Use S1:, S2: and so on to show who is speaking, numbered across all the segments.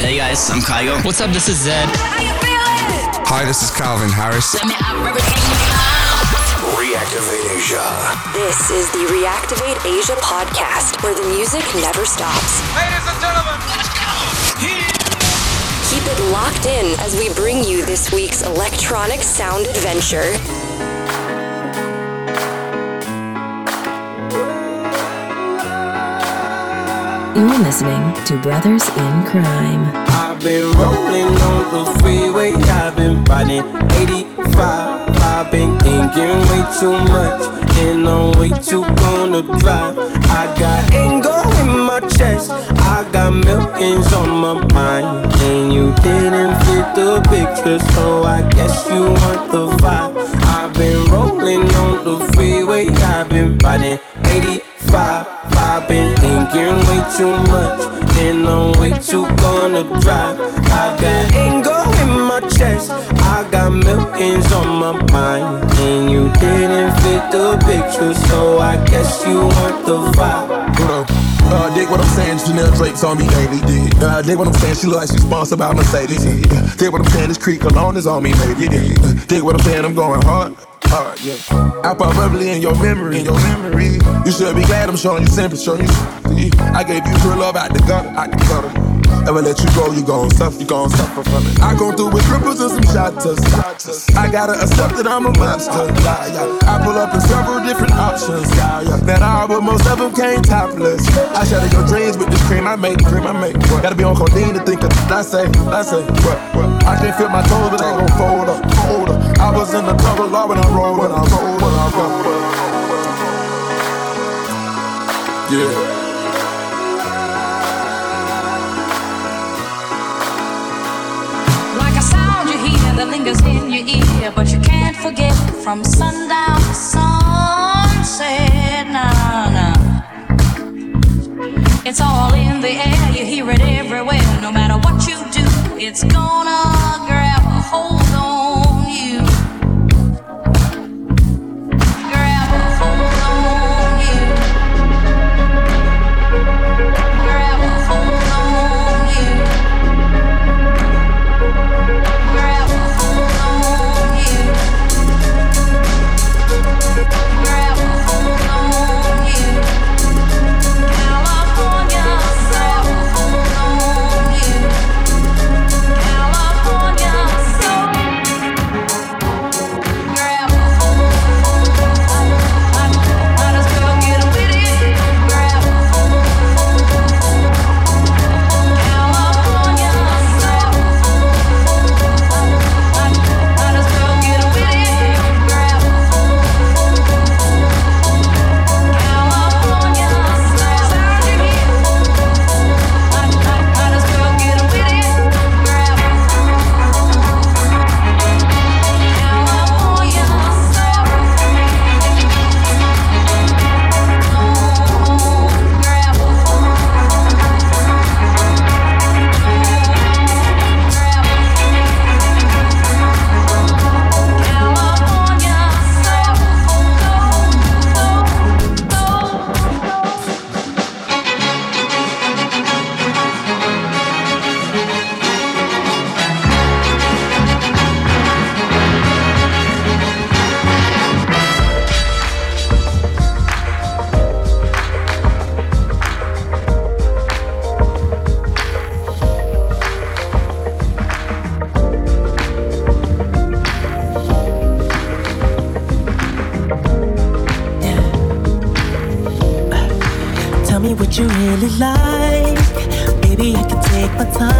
S1: Hey guys, I'm Kygo.
S2: What's up? This is Zedd.
S3: Hi, this is Calvin Harris.
S4: Reactivate Asia.
S5: This is the Reactivate Asia podcast, where the music never stops.
S6: Ladies and gentlemen, let's go.
S5: Keep it locked in as we bring you this week's electronic sound adventure.
S7: You're listening to Brothers in Crime.
S8: I've been rolling on the freeway, I've been riding 85. I've been thinking way too much, and I'm way too gonna drive. I got anger in my chest, I got on my mind, and you didn't fit the picture, so I guess you want the vibe. I've been rolling on the freeway, I've been riding 85. I've been thinking way too much, and I'm way too gonna drive. I got anger in my chest, I got millions on my mind, and you didn't fit the picture, so I guess you want the vibe.
S9: Hold. Uh, dig what I'm saying, Chanel Drake's on me daily, dig. Uh, dig what I'm saying, she look like she's sponsored by Mercedes. Yeah. Dig what I'm saying, this creek alone is on me, baby. Yeah. Dig what I'm saying, I'm going hard. Hard, yeah. I pop bubbly in your memory, in your memory. You should be glad I'm showing you sympathy, showing you. I gave you real love out the gutter, out the gutter. Ever let you go, you gon' suffer, you gon' suffer from it. I go through with cripples and some shotters. I gotta accept that I'm a monster. Yeah, yeah. I pull up in several different options. Yeah, yeah. That all, but most of them came topless. I shatter your dreams with this cream I make, cream I make. What? Gotta be on codeine to think of I say, I say, what, what? I can't feel my toes, but they gon' fold up, fold. I was in the double law when I rolled, when I rolled, when I rolled. Yeah.
S10: Like a sound you hear that lingers in your ear, but you can't forget from sundown to sunset. Nah, nah. It's all in the air, you hear it everywhere. No matter what you do, it's gonna grab a hold on
S11: really like. Baby, I can take my time.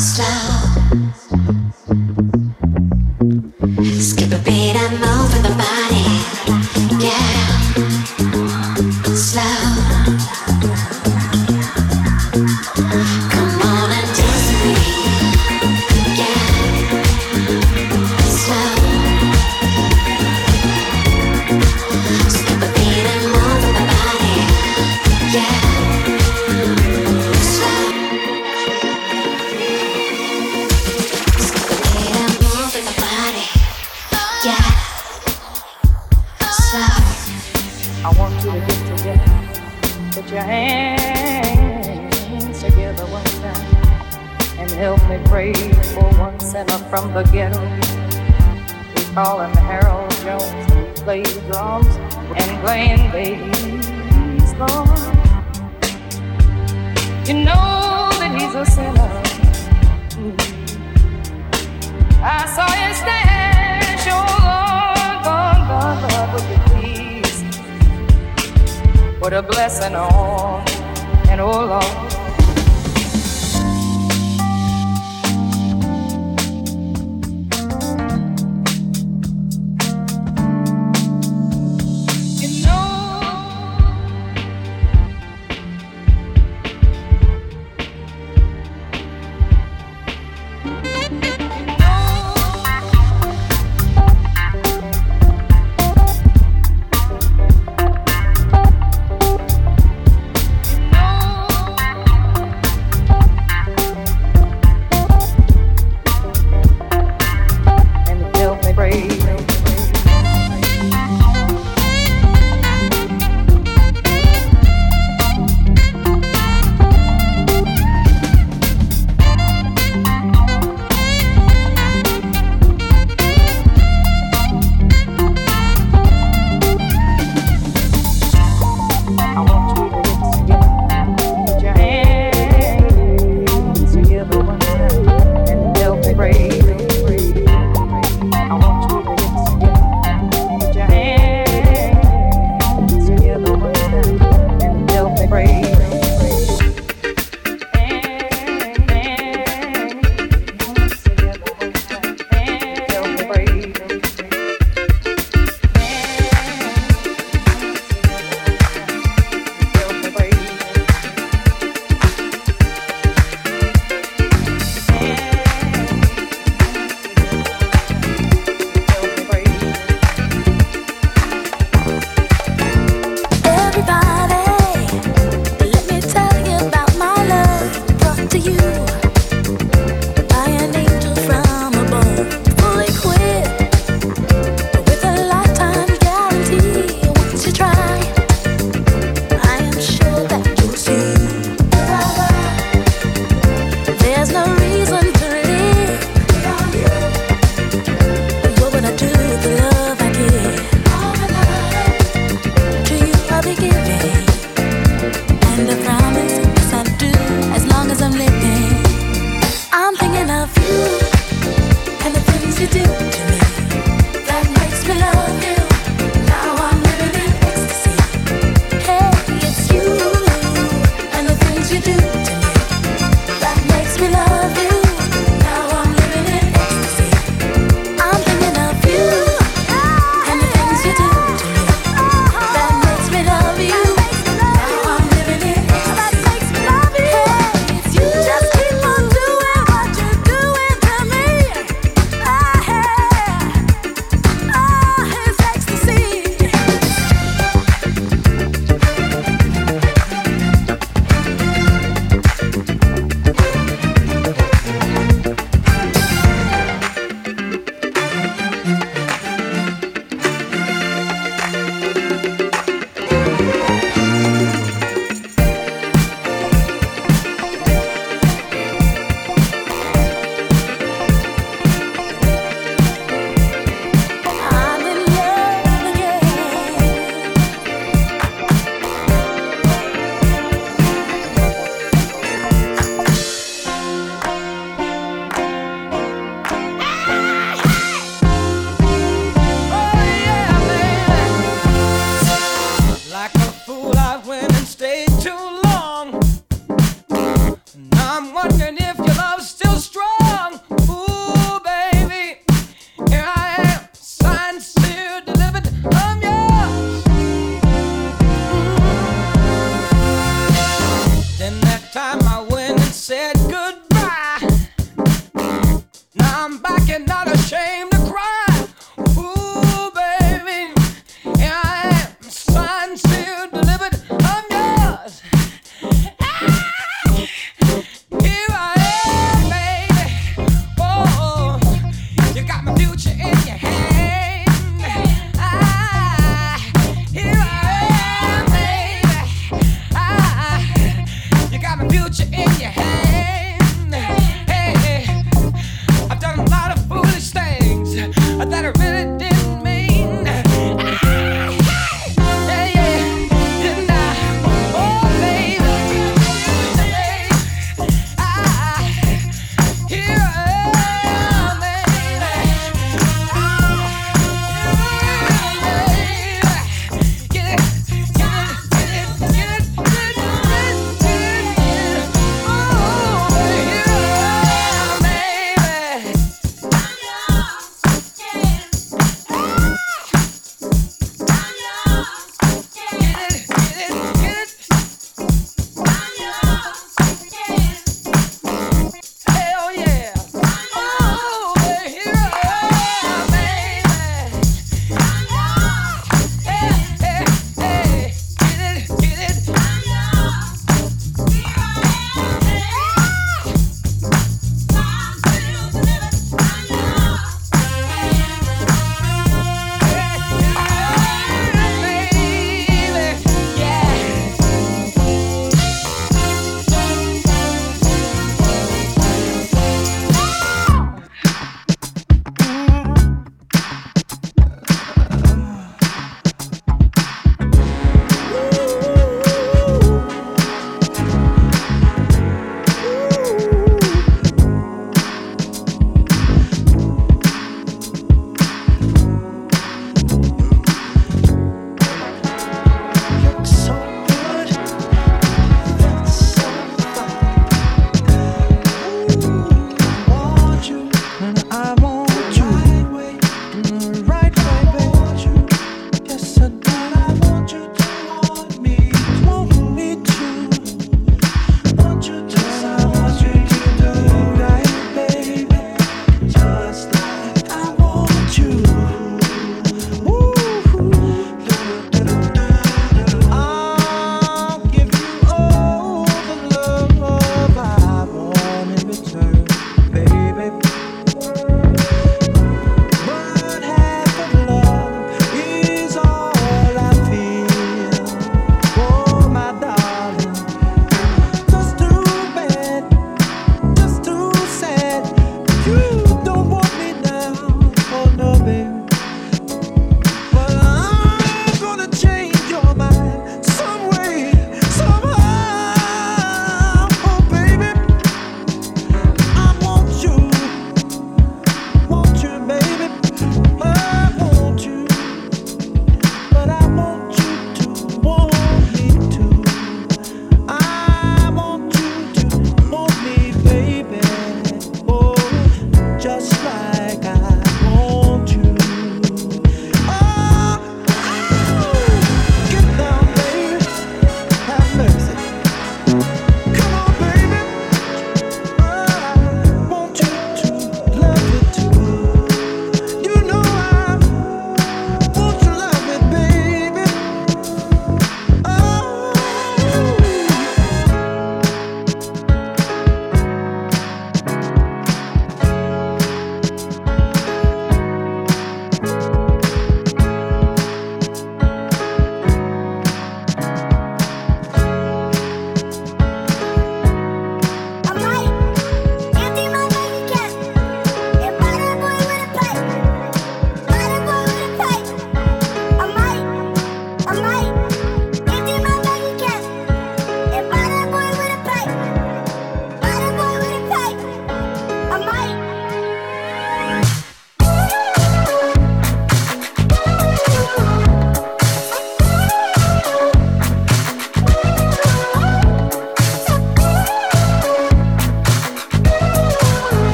S11: You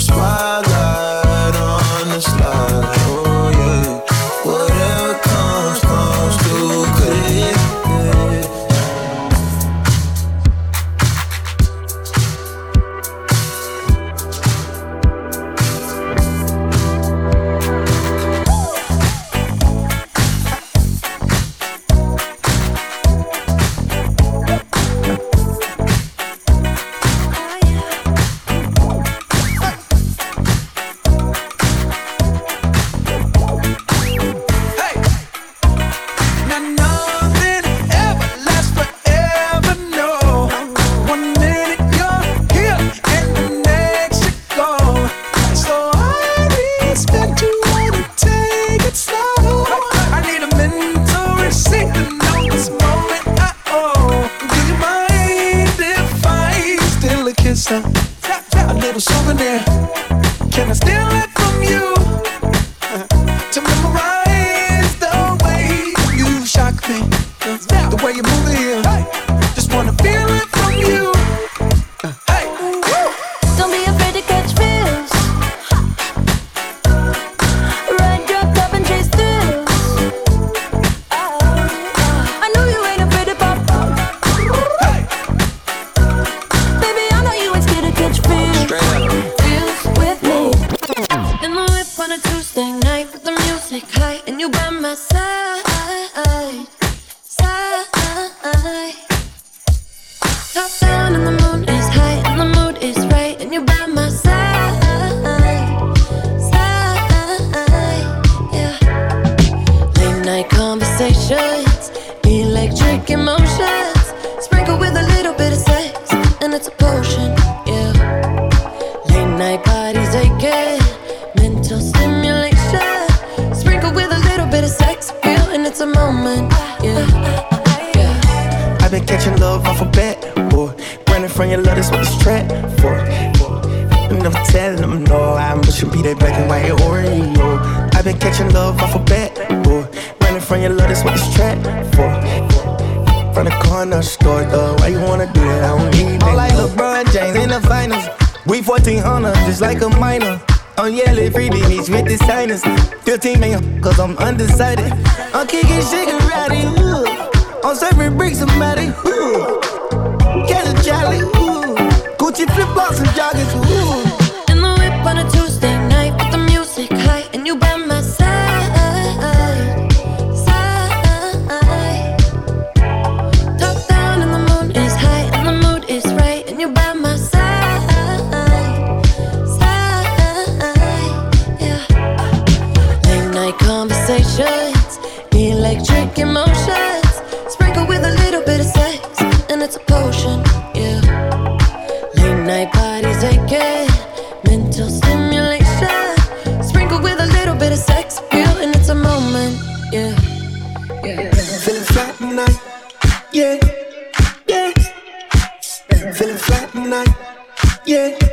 S12: squad. like
S13: a
S14: minor. On yellow freebie beach with the
S13: signers. 15 man, cause I'm undecided.
S15: yeah, yeah.
S16: Feeling fly tonight, yeah, yeah. Feeling fly tonight, yeah.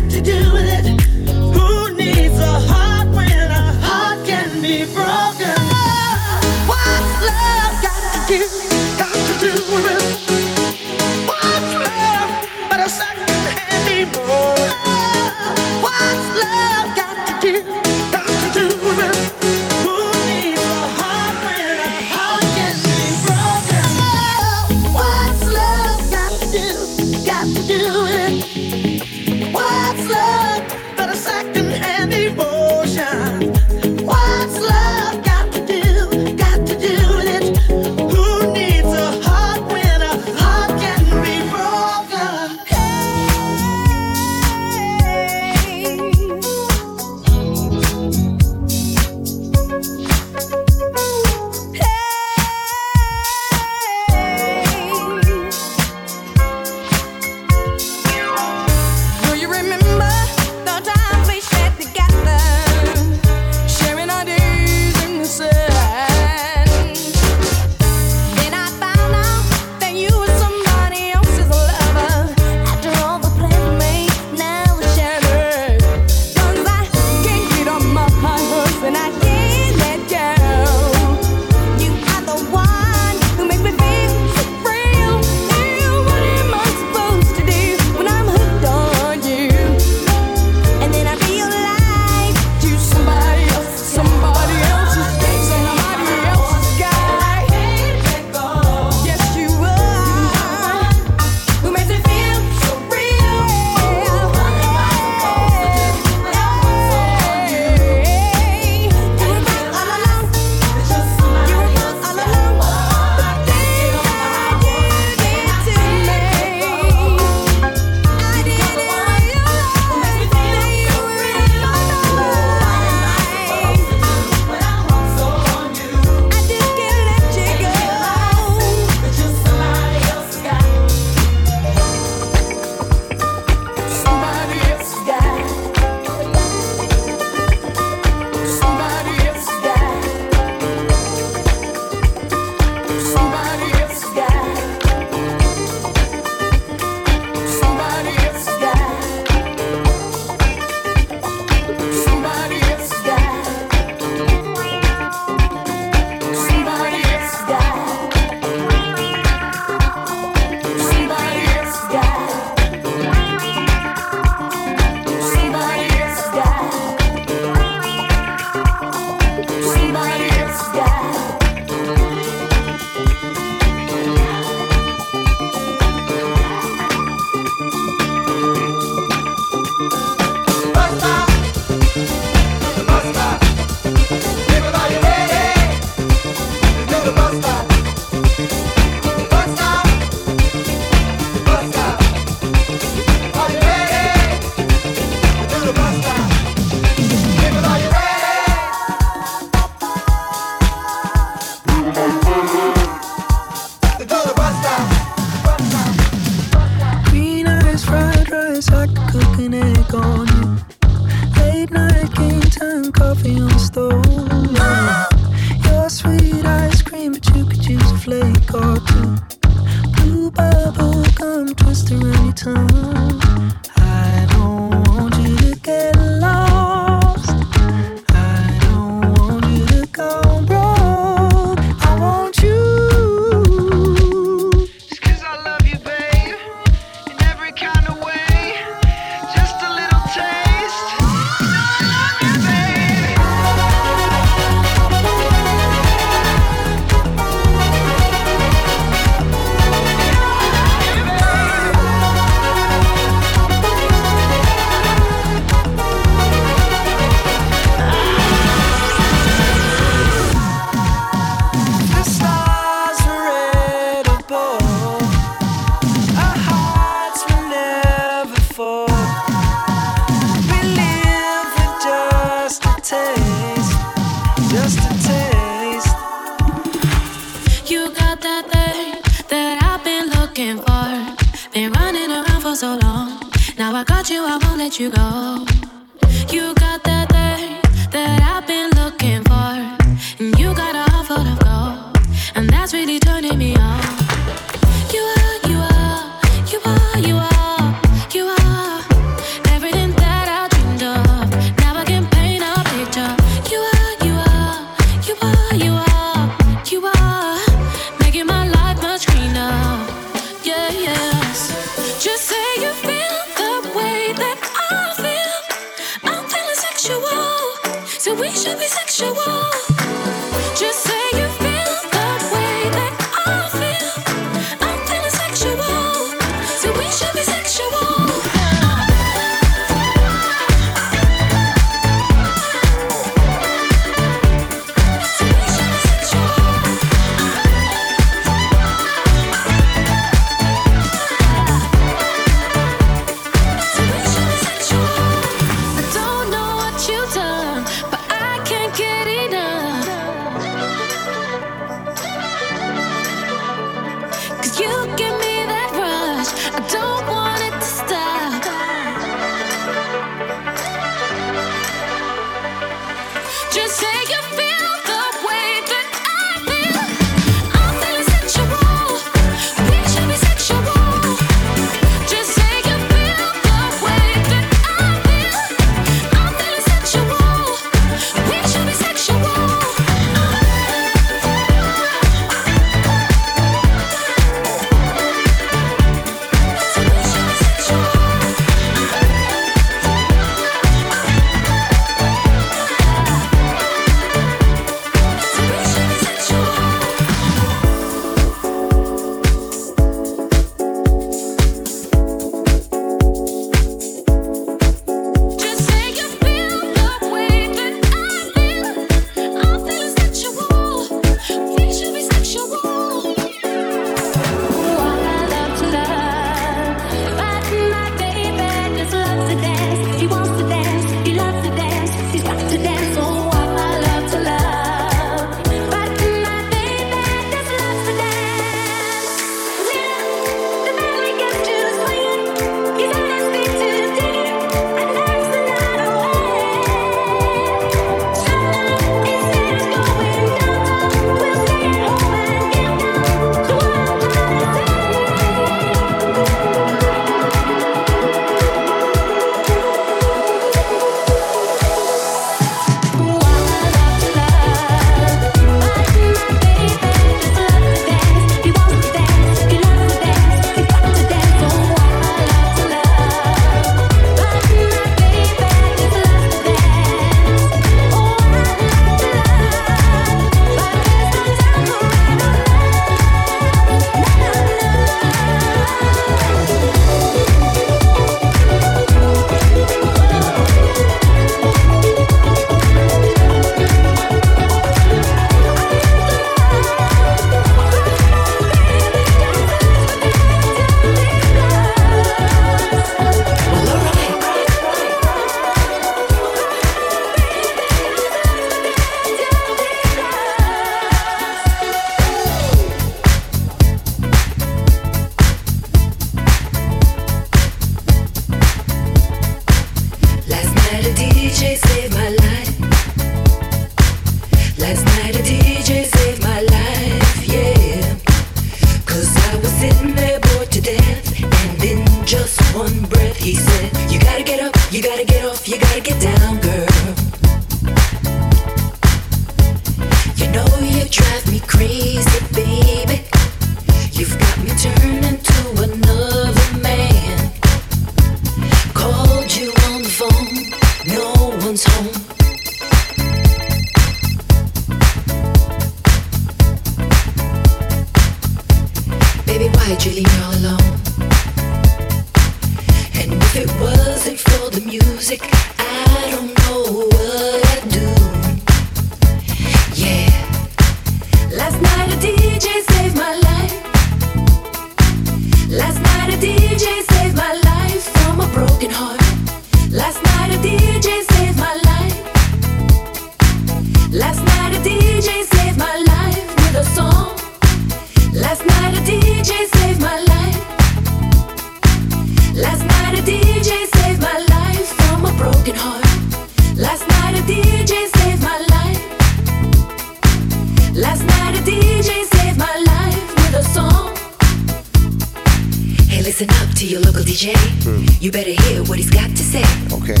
S15: You better hear what he's got to say.
S4: Okay.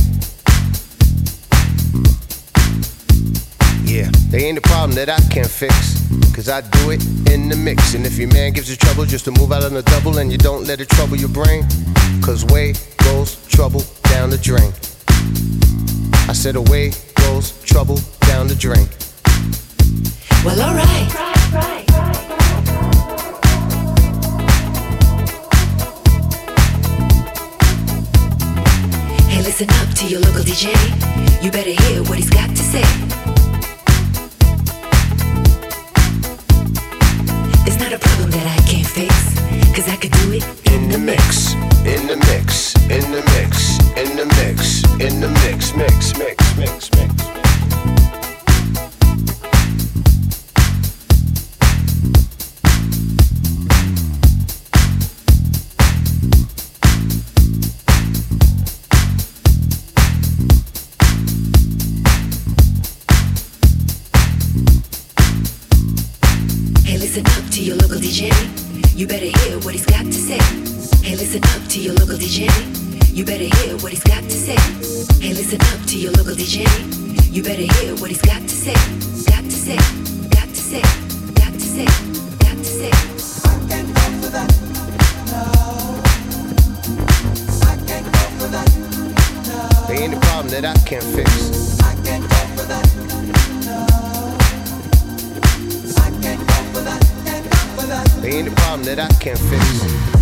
S4: Yeah, they ain't a problem that I can't fix. Cause I do it in the mix. And if your man gives you trouble just to move out on the double and you don't let it trouble your brain, cause way goes trouble down the drain. I said away goes trouble down the drain.
S15: Well, alright. Hey, listen up to your local DJ. You better hear what he's got to say. It's not a problem that I can't fix, cause I could do it
S4: In the mix, in the mix, in the mix, in the mix, in the mix, mix, mix, mix, mix.
S15: Hey, listen up to your local DJ. You better hear what he's got to say. Got to say. Got to say. Got to say. Got to say.
S4: They ain't a problem that I can't fix. They ain't a problem that I can't fix.